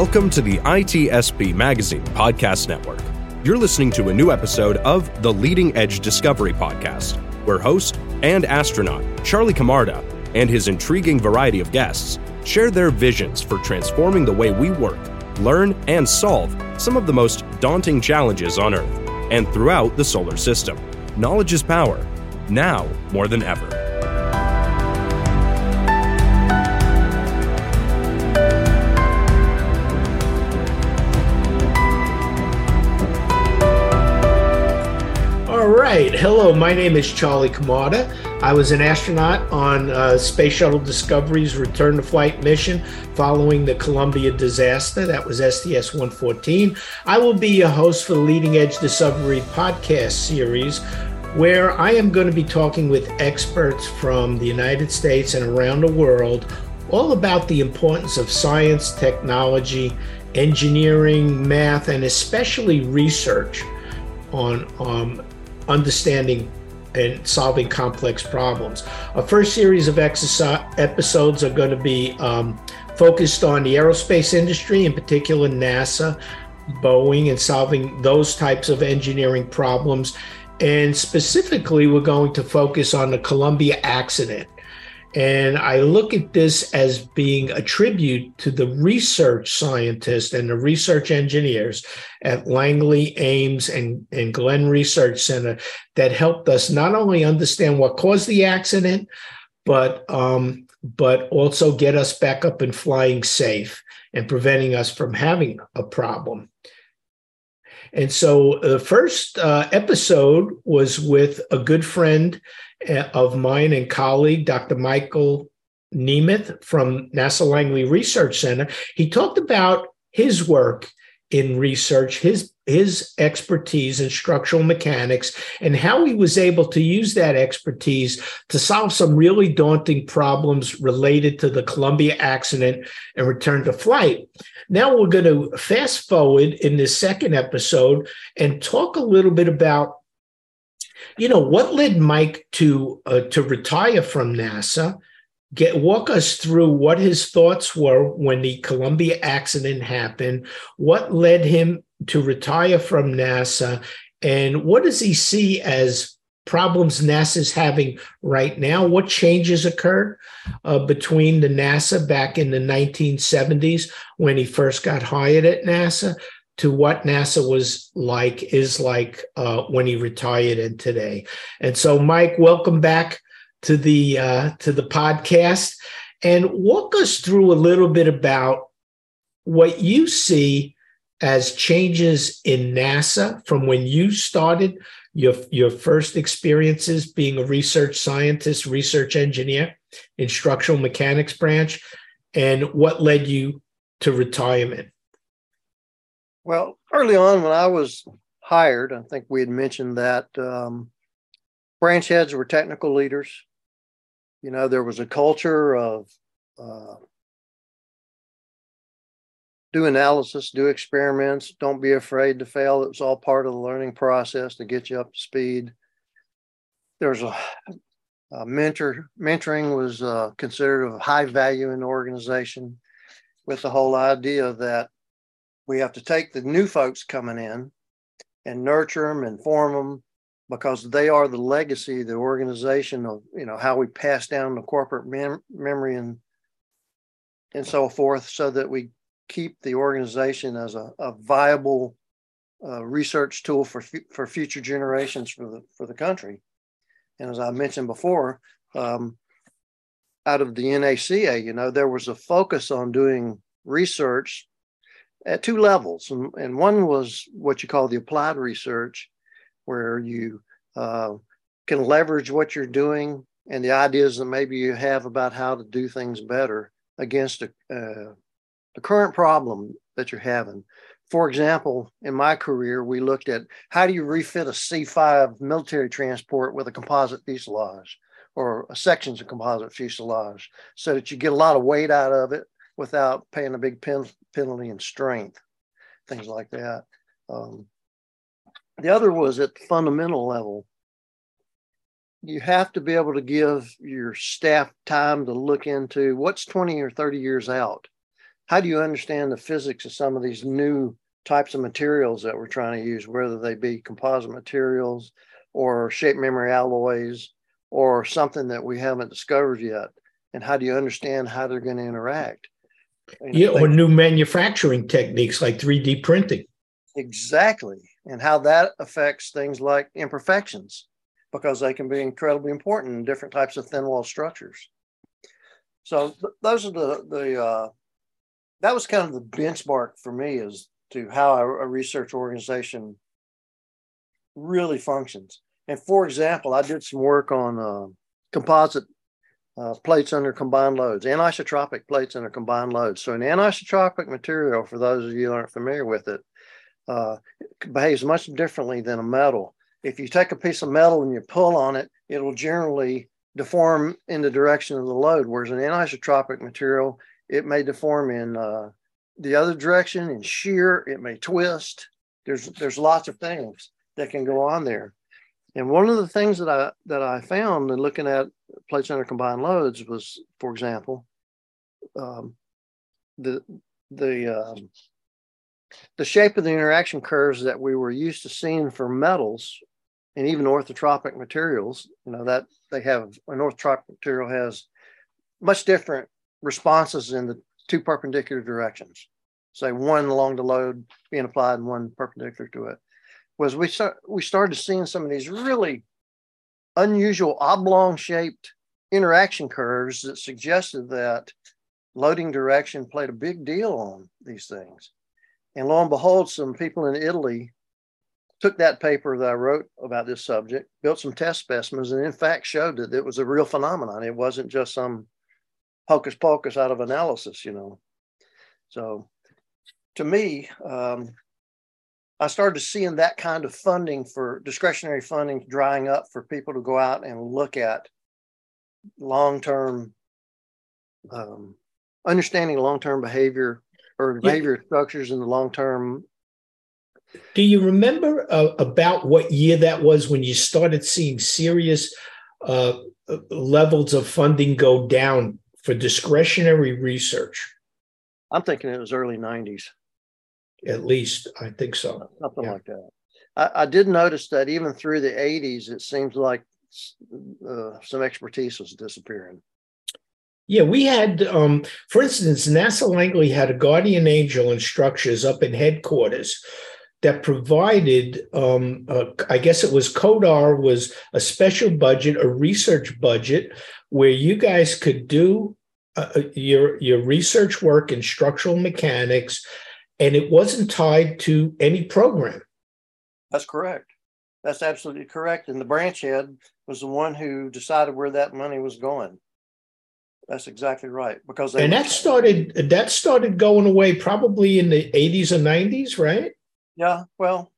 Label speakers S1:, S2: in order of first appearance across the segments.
S1: Welcome to the ITSP Magazine Podcast Network. You're listening to a new episode of the Leading Edge Discovery Podcast, where host and astronaut Charlie Camarda and his intriguing variety of guests share their visions for transforming the way we work, learn, and solve some of the most daunting challenges on Earth and throughout the solar system. Knowledge is power, now more than ever.
S2: Hello, my name is Charlie Camarda. I was an astronaut on uh, Space Shuttle Discovery's return to flight mission following the Columbia disaster. That was STS 114. I will be your host for the Leading Edge Discovery podcast series, where I am going to be talking with experts from the United States and around the world all about the importance of science, technology, engineering, math, and especially research on um, understanding and solving complex problems. Our first series of episodes are going to be um, focused on the aerospace industry, in particular NASA, Boeing, and solving those types of engineering problems. And specifically, we're going to focus on the Columbia accident and I look at this as being a tribute to the research scientists and the research engineers at Langley, Ames, and, and Glenn Research Center that helped us not only understand what caused the accident, but um, but also get us back up and flying safe and preventing us from having a problem. And so the first uh, episode was with a good friend uh, of mine and colleague, Dr. Michael Nemeth from NASA Langley Research Center. He talked about his work in research, his his expertise in structural mechanics, and how he was able to use that expertise to solve some really daunting problems related to the Columbia accident and return to flight. Now we're going to fast forward in this second episode and talk a little bit about you know, what led Mike to uh, to retire from NASA? Get walk us through what his thoughts were when the Columbia accident happened. What led him to retire from NASA, and what does he see as problems NASA's having right now? What changes occurred uh, between the NASA back in the 1970s when he first got hired at NASA to what NASA was like is like uh, when he retired and today. And so, Mike, welcome back to the uh, to the podcast, and walk us through a little bit about what you see as changes in NASA from when you started your your first experiences being a research scientist, research engineer in structural mechanics branch, and what led you to retirement.
S3: Well, early on when I was hired, I think we had mentioned that um, branch heads were technical leaders. You know, there was a culture of uh, do analysis, do experiments, don't be afraid to fail. It was all part of the learning process to get you up to speed. There's a, a mentor. Mentoring was uh, considered of high value in the organization, with the whole idea that we have to take the new folks coming in and nurture them and form them because they are the legacy the organization of you know how we pass down the corporate mem- memory and and so forth so that we keep the organization as a, a viable uh, research tool for for future generations for the for the country and as i mentioned before um, out of the naca you know there was a focus on doing research at two levels. And, and one was what you call the applied research, where you uh, can leverage what you're doing and the ideas that maybe you have about how to do things better against a, uh, the current problem that you're having. For example, in my career, we looked at how do you refit a C5 military transport with a composite fuselage or a sections of composite fuselage so that you get a lot of weight out of it without paying a big pen, penalty in strength, things like that. Um, the other was at the fundamental level. You have to be able to give your staff time to look into what's 20 or 30 years out how do you understand the physics of some of these new types of materials that we're trying to use, whether they be composite materials or shape memory alloys or something that we haven't discovered yet? And how do you understand how they're going to interact?
S2: yeah, or new manufacturing techniques like 3D printing.
S3: Exactly. And how that affects things like imperfections, because they can be incredibly important in different types of thin wall structures. So th- those are the, the uh, that was kind of the benchmark for me as to how a, research organization really functions. And for example, I did some work on uh, composite uh, plates under combined loads, anisotropic plates under combined loads. So an anisotropic material, for those of you aren't familiar with it, uh, behaves much differently than a metal. If you take a piece of metal and you pull on it, it will generally deform in the direction of the load, whereas an anisotropic material, it may deform in uh, the other direction in shear, it may twist. There's there's lots of things that can go on there. And one of the things that I that I found in looking at plates under combined loads was, for example, um, the the um, the shape of the interaction curves that we were used to seeing for metals and even orthotropic materials. You know that they have an orthotropic material has much different responses in the two perpendicular directions. Say one along the load being applied and one perpendicular to it was we start we started seeing some of these really unusual oblong shaped interaction curves that suggested that loading direction played a big deal on these things. And lo and behold, some people in Italy took that paper that I wrote about this subject, built some test specimens, and in fact showed that it was a real phenomenon. It wasn't just some hocus pocus out of analysis, you know. So to me, um, I started seeing that kind of funding for discretionary funding drying up for people to go out and look at long term, um, understanding long term behavior or behavior yeah. structures in the long term.
S2: Do you remember uh, about what year that was when you started seeing serious uh, levels of funding go down for discretionary research?
S3: I'm thinking it was early 90s.
S2: At least I think so.
S3: Something yeah. like that. I, I, did notice that even through the 80s, it seems like uh, some expertise was disappearing.
S2: Yeah, we had, um, for instance, NASA Langley had a guardian angel in structures up in headquarters that provided, um, uh, I guess it was Code R was a special budget, a research budget, where you guys could do uh, uh your your research work in structural mechanics and it wasn't tied to any program.
S3: That's correct. That's absolutely correct. And the branch head was the one who decided where that money was going. That's exactly right. Because
S2: and that started that started going away probably in the 80s and 90s, right?
S3: Yeah. Well,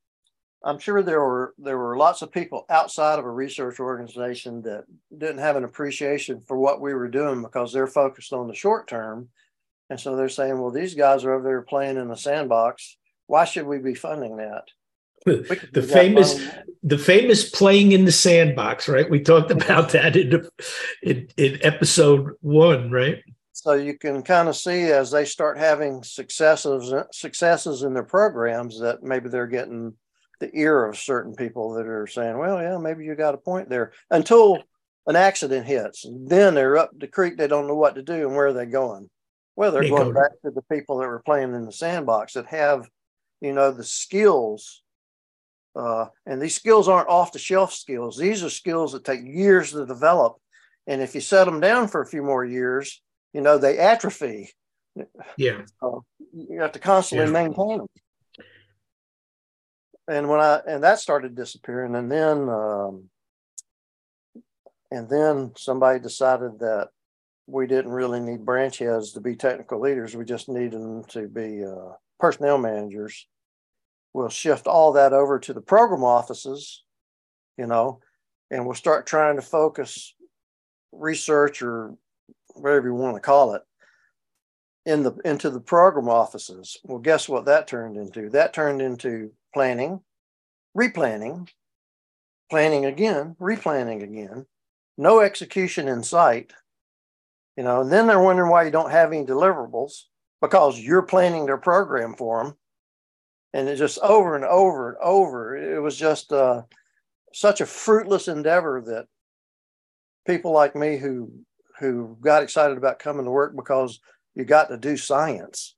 S3: I'm sure there were there were lots of people outside of a research organization that didn't have an appreciation for what we were doing because they're focused on the short term and so they're saying, well, these guys are over there playing in the sandbox. Why should we be funding that?
S2: The famous, the famous playing in the sandbox, right? We talked mm-hmm. about that in, in, in episode one, right?
S3: So you can kind of see as they start having successes successes in their programs that maybe they're getting the ear of certain people that are saying, "Well, yeah, maybe you got a point there." Until an accident hits, then they're up the creek. They don't know what to do and where are they going. Well, they're going back to the people that were playing in the sandbox that have, you know, the skills. Uh, and these skills aren't off the shelf skills. These are skills that take years to develop. And if you set them down for a few more years, you know, they atrophy.
S2: Yeah.
S3: Uh, you have to constantly yeah. maintain them. And when I, and that started disappearing. And then, um, and then somebody decided that we didn't really need branch heads to be technical leaders. We just needed them to be uh, personnel managers. We'll shift all that over to the program offices, you know, and we'll start trying to focus research or whatever you want to call it in the into the program offices. Well, guess what that turned into? That turned into planning, replanning, planning again, replanning again, no execution in sight, you know, and then they're wondering why you don't have any deliverables. because you're planning their program for them. And it just over and over and over. It was just uh, such a fruitless endeavor that people like me who who got excited about coming to work because you got to do science.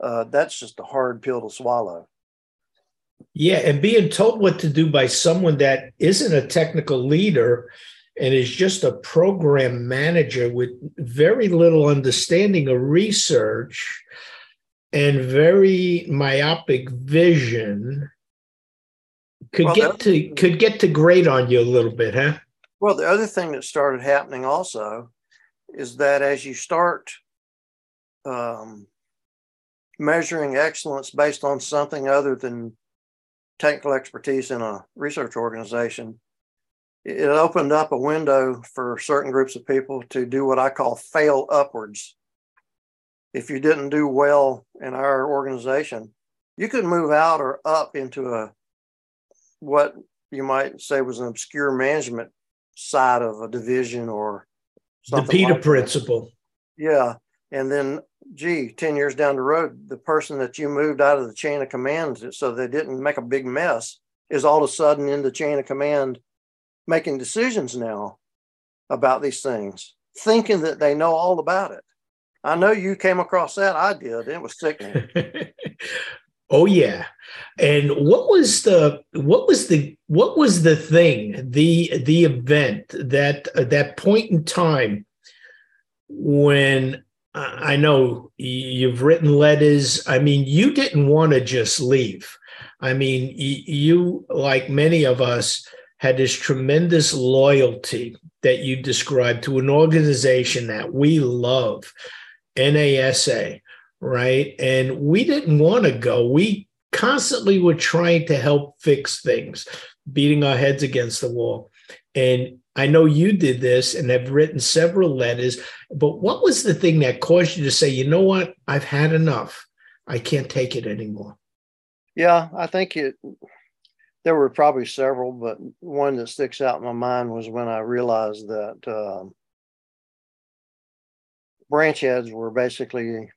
S3: Uh, that's just a hard pill to swallow.
S2: Yeah, and being told what to do by someone that isn't a technical leader and is just a program manager with very little understanding of research and very myopic vision could well, get to could get to grate on you a little bit, huh?
S3: Well, the other thing that started happening also is that as you start um, measuring excellence based on something other than technical expertise in a research organization, it opened up a window for certain groups of people to do what I call fail upwards. If you didn't do well in our organization, you could move out or up into a what you might say was an obscure management side of a division or something.
S2: the Peter like principle.
S3: Yeah. And then, gee, 10 years down the road, the person that you moved out of the chain of command so they didn't make a big mess is all of a sudden in the chain of command making decisions now about these things, thinking that they know all about it. I know you came across that. I did. It was sickening.
S2: oh yeah. And what was the what was the what was the thing the the event that uh, that point in time when I know you've written letters. I mean, you didn't want to just leave. I mean, you, like many of us, had this tremendous loyalty that you described to an organization that we love, NASA, right? And we didn't want to go. We constantly were trying to help fix things, beating our heads against the wall. And I know you did this and have written several letters, but what was the thing that caused you to say, you know what, I've had enough. I can't take it anymore?
S3: Yeah, I think it there were probably several, but one that sticks out in my mind was when I realized that um, branch heads were basically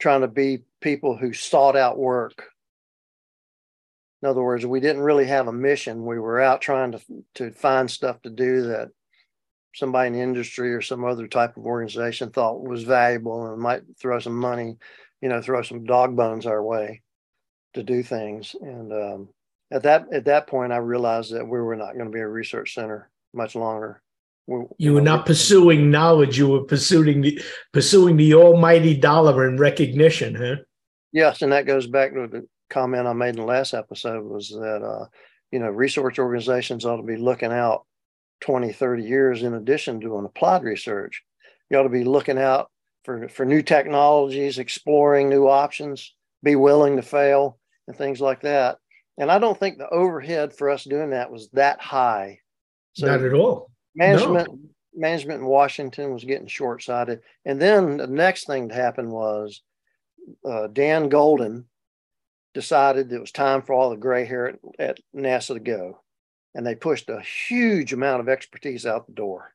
S3: trying to be people who sought out work. In other words, we didn't really have a mission. We were out trying to to find stuff to do that somebody in the industry or some other type of organization thought was valuable and might throw some money, you know, throw some dog bones our way to do things. And um, at that at that point, I realized that we were not going to be a research center much longer.
S2: We, you were not pursuing knowledge; you were pursuing the pursuing the almighty dollar and recognition, huh?
S3: Yes, and that goes back to the comment I made in the last episode was that uh, you know research organizations ought to be looking out 20, 30 years in addition to an applied research. You ought to be looking out for, for new technologies, exploring new options, be willing to fail, and things like that. And I don't think the overhead for us doing that was that high.
S2: So Not at all.
S3: Management no. management in Washington was getting short sighted. And then the next thing to happen was uh, Dan Goldin decided it was time for all the gray hair at, at NASA to go. And they pushed a huge amount of expertise out the door.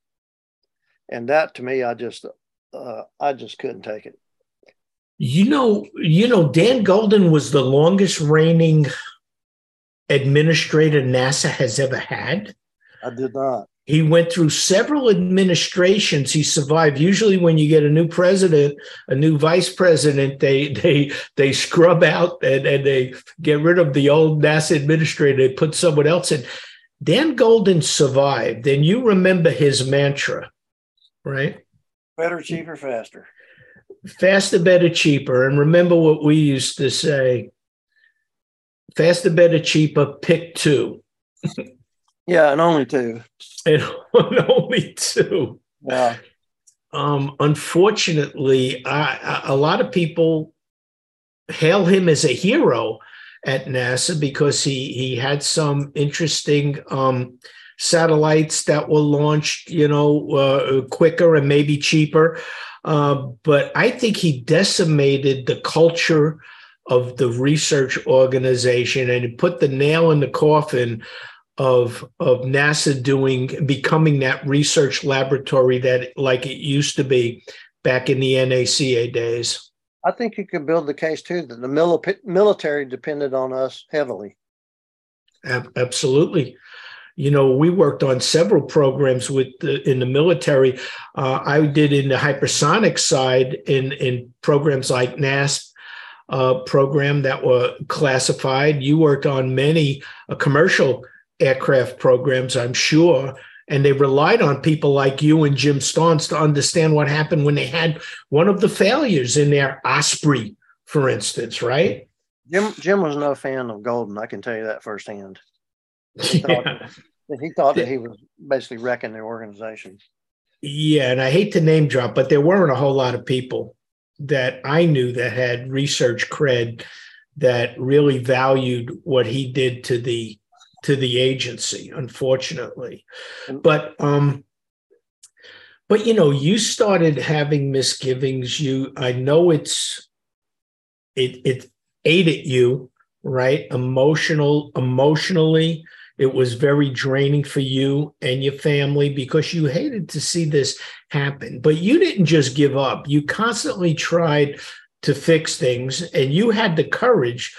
S3: And that to me, I just uh, I just couldn't take it.
S2: You know, you know, Dan Goldin was the longest reigning administrator NASA has ever had.
S3: I did not.
S2: He went through several administrations. He survived. Usually, when you get a new president, a new vice president, they they they scrub out and, and they get rid of the old NASA administrator. They put someone else in. Dan Goldin survived, and you remember his mantra, right?
S3: Better, cheaper, faster.
S2: Faster, better, cheaper. And remember what we used to say faster, better, cheaper, pick two.
S3: yeah, and only two.
S2: And only two.
S3: Yeah.
S2: Um, unfortunately, I, I, a lot of people hail him as a hero at NASA because he he had some interesting um, satellites that were launched, you know, uh, quicker and maybe cheaper. Uh, but I think he decimated the culture of the research organization and put the nail in the coffin of of NASA doing becoming that research laboratory that like it used to be back in the NACA days.
S3: I think you could build the case too that the military depended on us heavily.
S2: Absolutely. You know, we worked on several programs with the, in the military. Uh, I did in the hypersonic side in in programs like NASP uh, program that were classified. You worked on many uh, commercial aircraft programs, I'm sure, and they relied on people like you and Jim Starnes to understand what happened when they had one of the failures in their Osprey, for instance, right?
S3: Jim Jim was no fan of Goldin. I can tell you that firsthand. He thought, yeah. he, thought that he was basically wrecking the organization.
S2: Yeah, and I hate to name drop, but there weren't a whole lot of people that I knew that had research cred that really valued what he did to the to the agency, unfortunately. But um but you know, you started having misgivings. You I know it's it it ate at you, right? Emotional, emotionally, it was very draining for you and your family because you hated to see this happen. But you didn't just give up. You constantly tried to fix things and you had the courage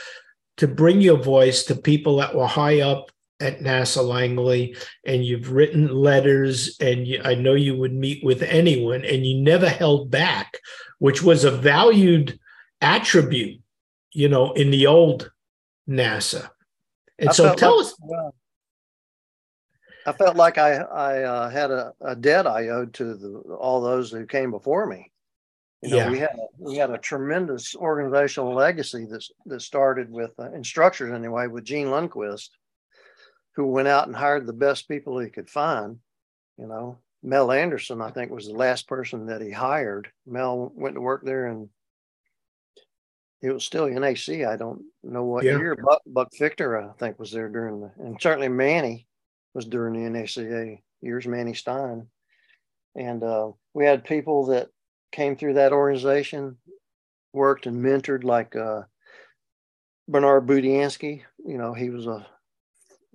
S2: to bring your voice to people that were high up at NASA Langley and you've written letters and you, I know you would meet with anyone and you never held back, which was a valued attribute, you know, in the old NASA. And I so tell like, us.
S3: I felt like I, I uh, had a, a, debt I owed to the, all those who came before me. You know, yeah. we had we had a tremendous organizational legacy that that started with uh, instructors anyway with Gene Lundquist, who went out and hired the best people he could find. You know, Mel Anderson, I think, was the last person that he hired. Mel went to work there and it was still NAC. I don't know what yeah. year. Buck, Buck Victor, I think, was there during the, and certainly Manny was during the NACA years, Manny Stein. And uh, we had people that came through that organization, worked and mentored, like uh, Bernard Budiansky. You know, he was a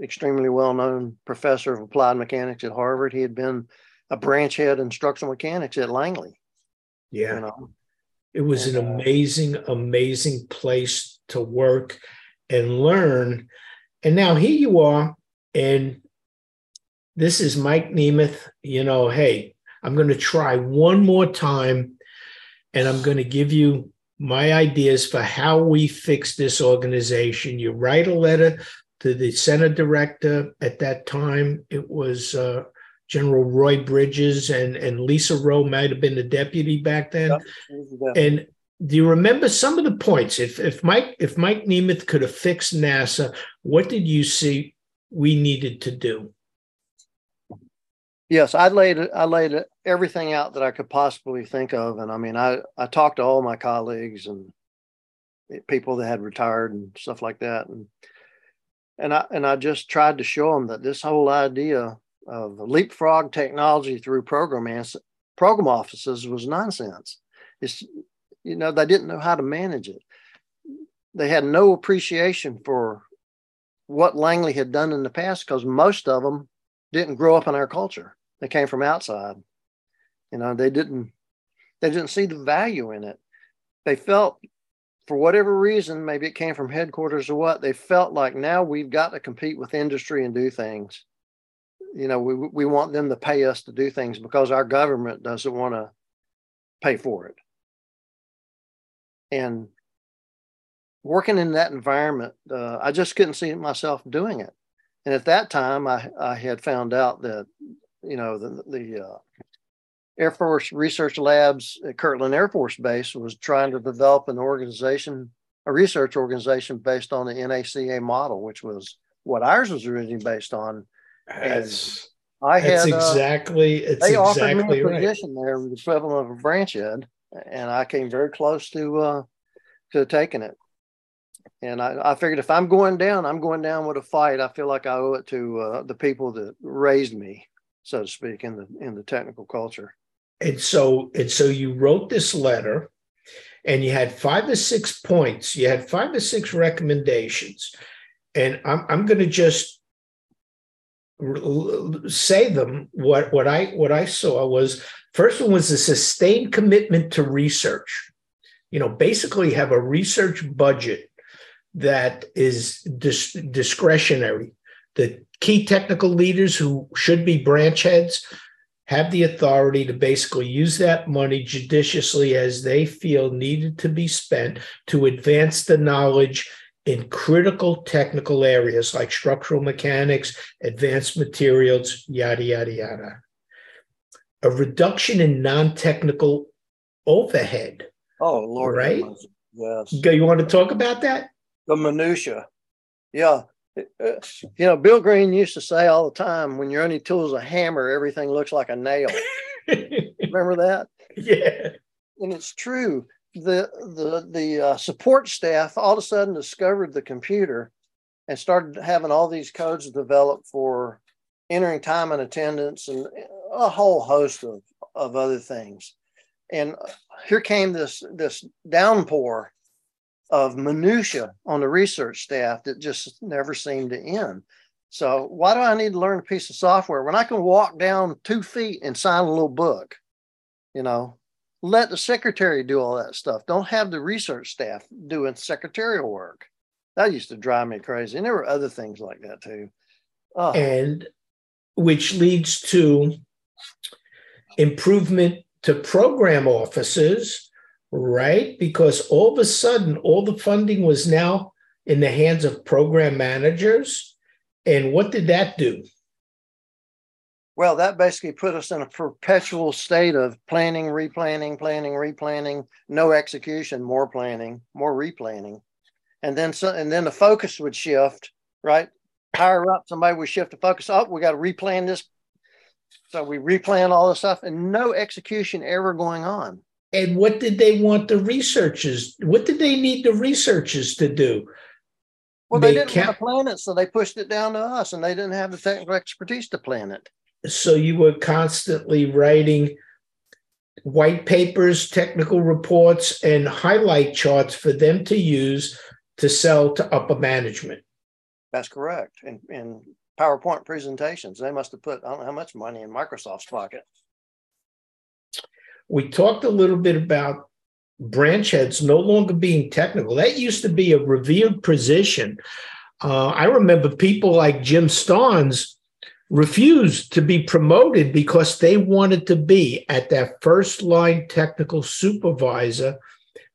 S3: extremely well-known professor of applied mechanics at Harvard. He had been a branch head in structural mechanics at Langley.
S2: Yeah. You know? It was and, an uh, amazing, uh, amazing place to work and learn. And now here you are, and this is Mike Nemeth. You know, hey, I'm going to try one more time, and I'm going to give you my ideas for how we fix this organization. You write a letter to the center director at that time. It was uh, General Roy Bridges and and Lisa Rowe might have been the deputy back then. Yep. And do you remember some of the points? If if Mike if Mike Nemeth could have fixed NASA, what did you see we needed to do?
S3: Yes, I laid I laid everything out that I could possibly think of, and I mean, I I talked to all my colleagues and people that had retired and stuff like that, and and I and I just tried to show them that this whole idea of leapfrog technology through program program offices was nonsense. It's you know they didn't know how to manage it. They had no appreciation for what Langley had done in the past because most of them didn't grow up in our culture. They came from outside. You know, they didn't they didn't see the value in it. They felt for whatever reason, maybe it came from headquarters or what, they felt like now we've got to compete with industry and do things. You know, we, we want them to pay us to do things because our government doesn't want to pay for it. And working in that environment, uh, I just couldn't see myself doing it. And at that time, I, I had found out that, you know, the, the uh, Air Force Research Labs at Kirtland Air Force Base was trying to develop an organization, a research organization based on the NACA model, which was what ours was originally based on.
S2: That's, I had exactly
S3: uh, it's they offered me a position right. there, the equivalent of a branch head, and I came very close to uh, to taking it. And I, I figured if I'm going down, I'm going down with a fight. I feel like I owe it to uh, the people that raised me, so to speak, in the in the technical culture
S2: and so and so you wrote this letter and you had five or six points you had five or six recommendations and i'm, I'm going to just say them, what what I what I saw was first one was a sustained commitment to research. You know, basically have a research budget that is dis- discretionary. The key technical leaders who should be branch heads have the authority to basically use that money judiciously as they feel needed to be spent to advance the knowledge in critical technical areas like structural mechanics, advanced materials, yada, yada, yada. A reduction in non technical overhead.
S3: Oh, Lord.
S2: Right?
S3: Yes.
S2: You want to talk about that?
S3: The minutia. Yeah. You know, Bill Green used to say all the time when your only tool is a hammer, everything looks like a nail. Remember that?
S2: Yeah.
S3: And it's true the the the uh, support staff all of a sudden discovered the computer and started having all these codes developed for entering time and attendance and a whole host of, of other things and here came this this downpour of minutia on the research staff that just never seemed to end so why do i need to learn a piece of software when i can walk down two feet and sign a little book you know let the secretary do all that stuff. Don't have the research staff doing secretarial work. That used to drive me crazy. And there were other things like that too.
S2: Oh. And which leads to improvement to program offices, right? Because all of a sudden, all the funding was now in the hands of program managers. And what did that do?
S3: Well, that basically put us in a perpetual state of planning, replanning, planning, replanning, no execution, more planning, more replanning. And then so, and then the focus would shift, right? Higher up, somebody would shift the focus up. Oh, we got to replan this. So we replan all this stuff and no execution ever going on.
S2: And what did they want the researchers? What did they need the researchers to do?
S3: Well, they, they didn't want to plan it, so they pushed it down to us, and they didn't have the technical expertise to plan it
S2: so you were constantly writing white papers, technical reports, and highlight charts for them to use to sell to upper management.
S3: That's correct. And in PowerPoint presentations, they must have put I don't know how much money in Microsoft's pocket.
S2: We talked a little bit about branch heads no longer being technical. That used to be a revered position. Uh, I remember people like Jim Starnes refused to be promoted because they wanted to be at that first line technical supervisor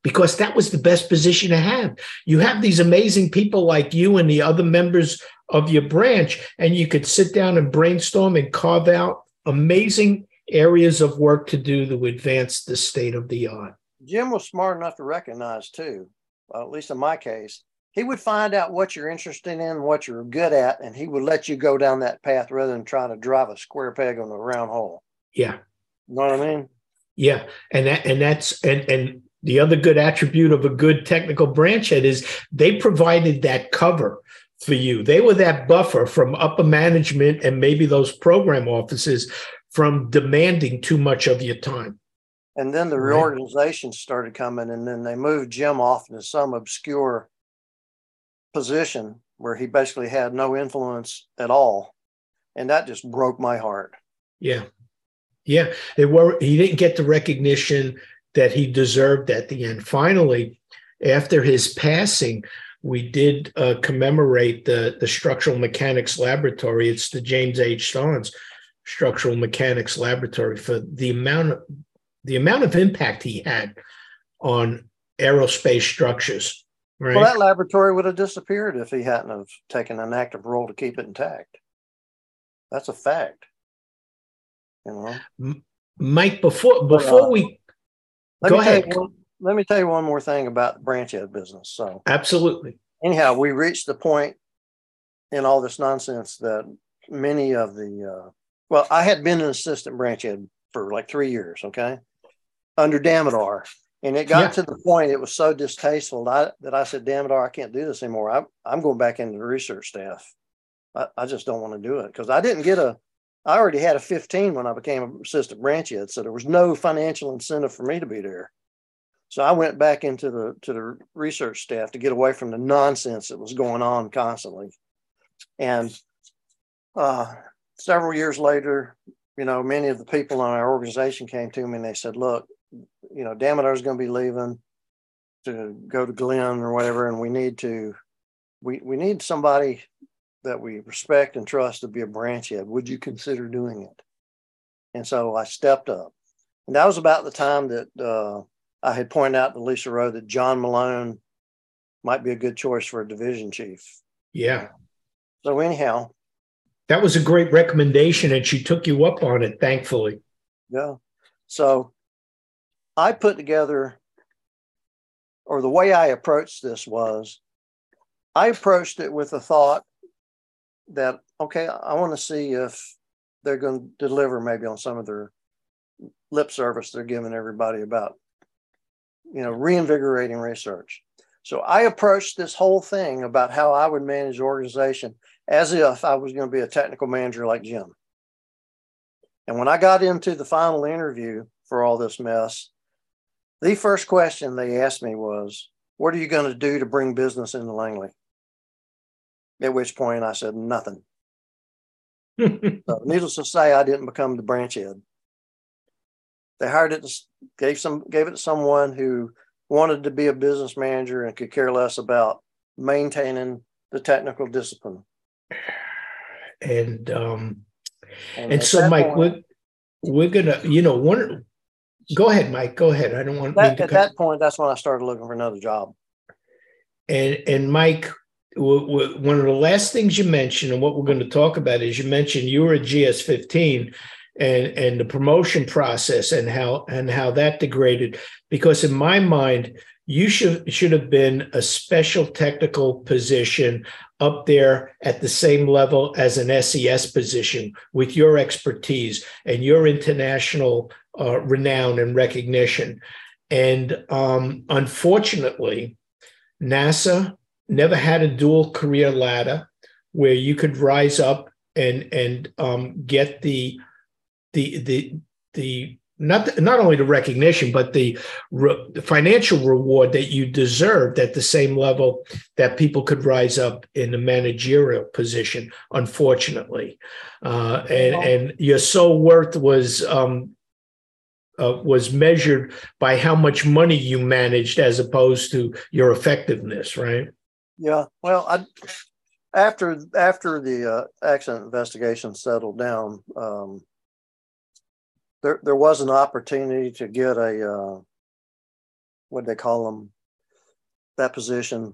S2: because that was the best position to have. You have these amazing people like you and the other members of your branch, and you could sit down and brainstorm and carve out amazing areas of work to do to advance the state of the art.
S3: Jim was smart enough to recognize, too, well, at least in my case, he would find out what you're interested in, what you're good at, and he would let you go down that path rather than trying to drive a square peg on a round hole.
S2: Yeah.
S3: You know what I mean?
S2: Yeah. And that and that's and and the other good attribute of a good technical branch head is they provided that cover for you. They were that buffer from upper management and maybe those program offices from demanding too much of your time.
S3: And then the reorganization started coming, and then they moved Jim off into some obscure position where he basically had no influence at all. And that just broke my heart.
S2: Yeah. Yeah. They were he didn't get the recognition that he deserved at the end. Finally, after his passing, we did uh, commemorate the, the structural mechanics laboratory. It's the James H. Starnes Structural Mechanics Laboratory for the amount of the amount of impact he had on aerospace structures
S3: Right. Well, that laboratory would have disappeared if he hadn't have taken an active role to keep it intact. That's a fact. You know,
S2: Mike. Before before uh, we go ahead.
S3: One, let me tell you one more thing about the branch head business. So
S2: absolutely.
S3: Anyhow, we reached the point in all this nonsense that many of the uh, well, I had been an assistant branch head for like three years. Okay, under Damodar, and it got yeah. to the point it was so distasteful that I, that I said, damn it, I can't do this anymore. I'm, I'm going back into the research staff. I, I just don't want to do it because I didn't get a, I already had a 15 when I became an assistant branch head. So there was no financial incentive for me to be there. So I went back into the to the research staff to get away from the nonsense that was going on constantly. And uh, several years later, you know, many of the people in our organization came to me and they said, look, you know, Damodar's going to be leaving to go to Glenn or whatever, and we need to, we, we need somebody that we respect and trust to be a branch head. Would you consider doing it? And so I stepped up. And that was about the time that uh, I had pointed out to Lisa Rowe that John Malone might be a good choice for a division chief.
S2: Yeah.
S3: So anyhow,
S2: that was a great recommendation, and she took you up on it, thankfully.
S3: Yeah. So I put together, or the way I approached this was, I approached it with the thought that okay, I want to see if they're going to deliver maybe on some of their lip service they're giving everybody about you know reinvigorating research so i approached this whole thing about how i would manage the organization as if i was going to be a technical manager like jim. And when i got into the final interview for all this mess the first question they asked me was what are you going to do to bring business into langley? At which point i said nothing. So, needless to say i didn't become the branch head. They hired it, to, gave some, gave it to someone who wanted to be a business manager and could care less about maintaining the technical discipline.
S2: And um, and, and so, Mike, point, we're we're gonna, you know, one. Go ahead, Mike. Go ahead. I don't want
S3: that, at that point. That's when I started looking for another job.
S2: And and Mike, one of the last things you mentioned, and what we're going to talk about is you mentioned you were a GS fifteen, and and the promotion process and how and how that degraded because in my mind you should should have been a special technical position up there at the same level as an SES position with your expertise and your international uh, renown and recognition. And um, unfortunately, NASA never had a dual career ladder where you could rise up and and um, get the the the the not not only the recognition but the, re, the, financial reward that you deserved at the same level that people could rise up in a managerial position unfortunately. Uh, and and your sole worth was um, uh, was measured by how much money you managed as opposed to your effectiveness right?
S3: Yeah well I, after after the uh, accident investigation settled down um, there there was an opportunity to get a uh, what they call them that position.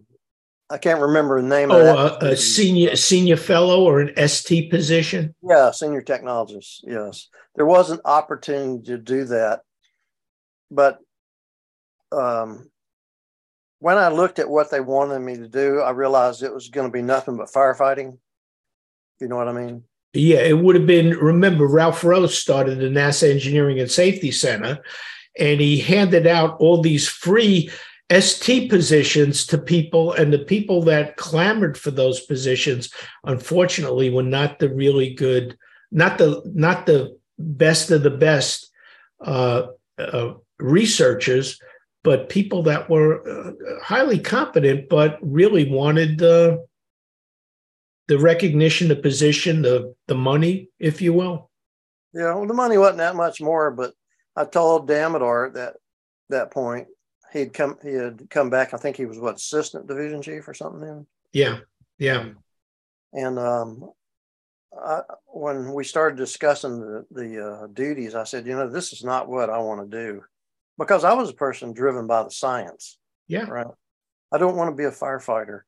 S3: I can't remember the name
S2: oh,
S3: of
S2: that. a, a senior senior fellow or an ST position.
S3: Yeah, senior technologist. Yes, there was an opportunity to do that, but um, when I looked at what they wanted me to do, I realized it was going to be nothing but firefighting. You know what I mean?
S2: Yeah, it would have been. Remember, Ralph Roe started the NASA Engineering and Safety Center, and he handed out all these free ST positions to people, and the people that clamored for those positions, unfortunately, were not the really good, not the not the best of the best uh, uh, researchers, but people that were uh, highly competent, but really wanted. The recognition, the position, the the money, if you will?
S3: Yeah, well, the money wasn't that much more, but I told Damodar at that that point he'd come he had come back. I think he was what assistant division chief or something then.
S2: Yeah, yeah.
S3: And um, I, when we started discussing the the uh, duties, I said, you know, this is not what I want to do, because I was a person driven by the science.
S2: Yeah.
S3: Right. I don't want to be a firefighter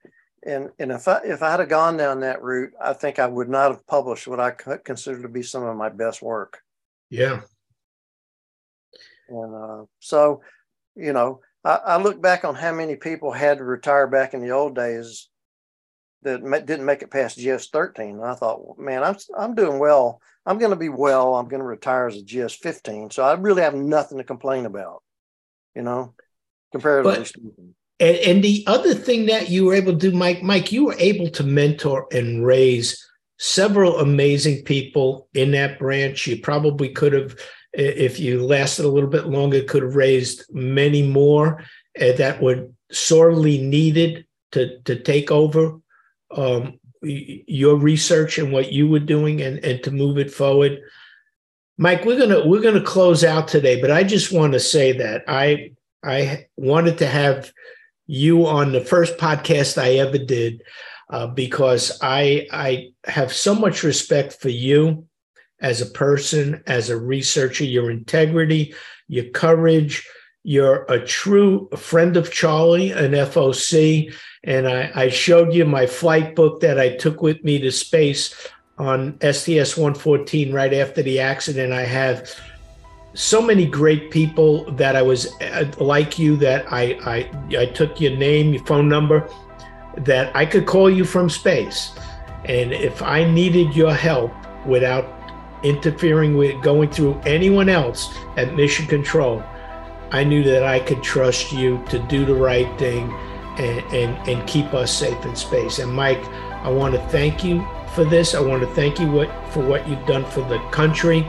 S3: and and if I if I had gone down that route, I think I would not have published what I consider to be some of my best work.
S2: Yeah.
S3: And uh, so, you know, I, I, look back on how many people had to retire back in the old days that didn't make it past GS 13. And I thought, man, I'm I'm doing well. I'm going to be well. I'm going to retire as a GS 15. So I really have nothing to complain about, you know, comparatively but, speaking.
S2: And, and the other thing that you were able to do, Mike, Mike, you were able to mentor and raise several amazing people in that branch. You probably could have, if you lasted a little bit longer, could have raised many more uh, that were sorely needed to to take over um, your research and what you were doing and, and to move it forward. Mike, we're gonna we're gonna close out today, but I just want to say that I I wanted to have you on the first podcast I ever did uh, because I I have so much respect for you as a person, as a researcher, your integrity, your courage. You're a true friend of Charlie, an FOC. And I, I showed you my flight book that I took with me to space on STS 114 right after the accident. I have so many great people that I was uh, like you that I, I I took your name, your phone number, that I could call you from space. And if I needed your help without interfering with going through anyone else at Mission Control, I knew that I could trust you to do the right thing and, and, and keep us safe in space. And Mike, I want to thank you for this. I want to thank you what, for what you've done for the country.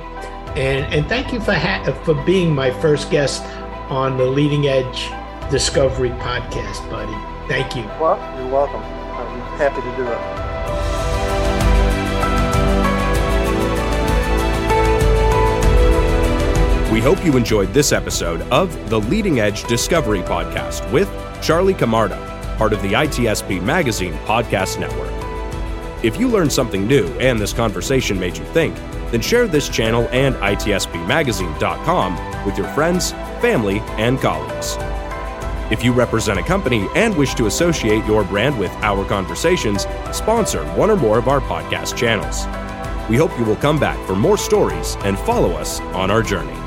S2: And, and thank you for, ha- for being my first guest on the Leading Edge Discovery podcast, buddy. Thank you.
S3: Well, you're welcome. I'm happy to do it.
S1: We hope you enjoyed this episode of the Leading Edge Discovery Podcast with Charlie Camarda, part of the ITSP Magazine Podcast Network. If you learned something new and this conversation made you think, then share this channel and ITSPmagazine.com with your friends, family, and colleagues. If you represent a company and wish to associate your brand with our conversations, sponsor one or more of our podcast channels. We hope you will come back for more stories and follow us on our journey.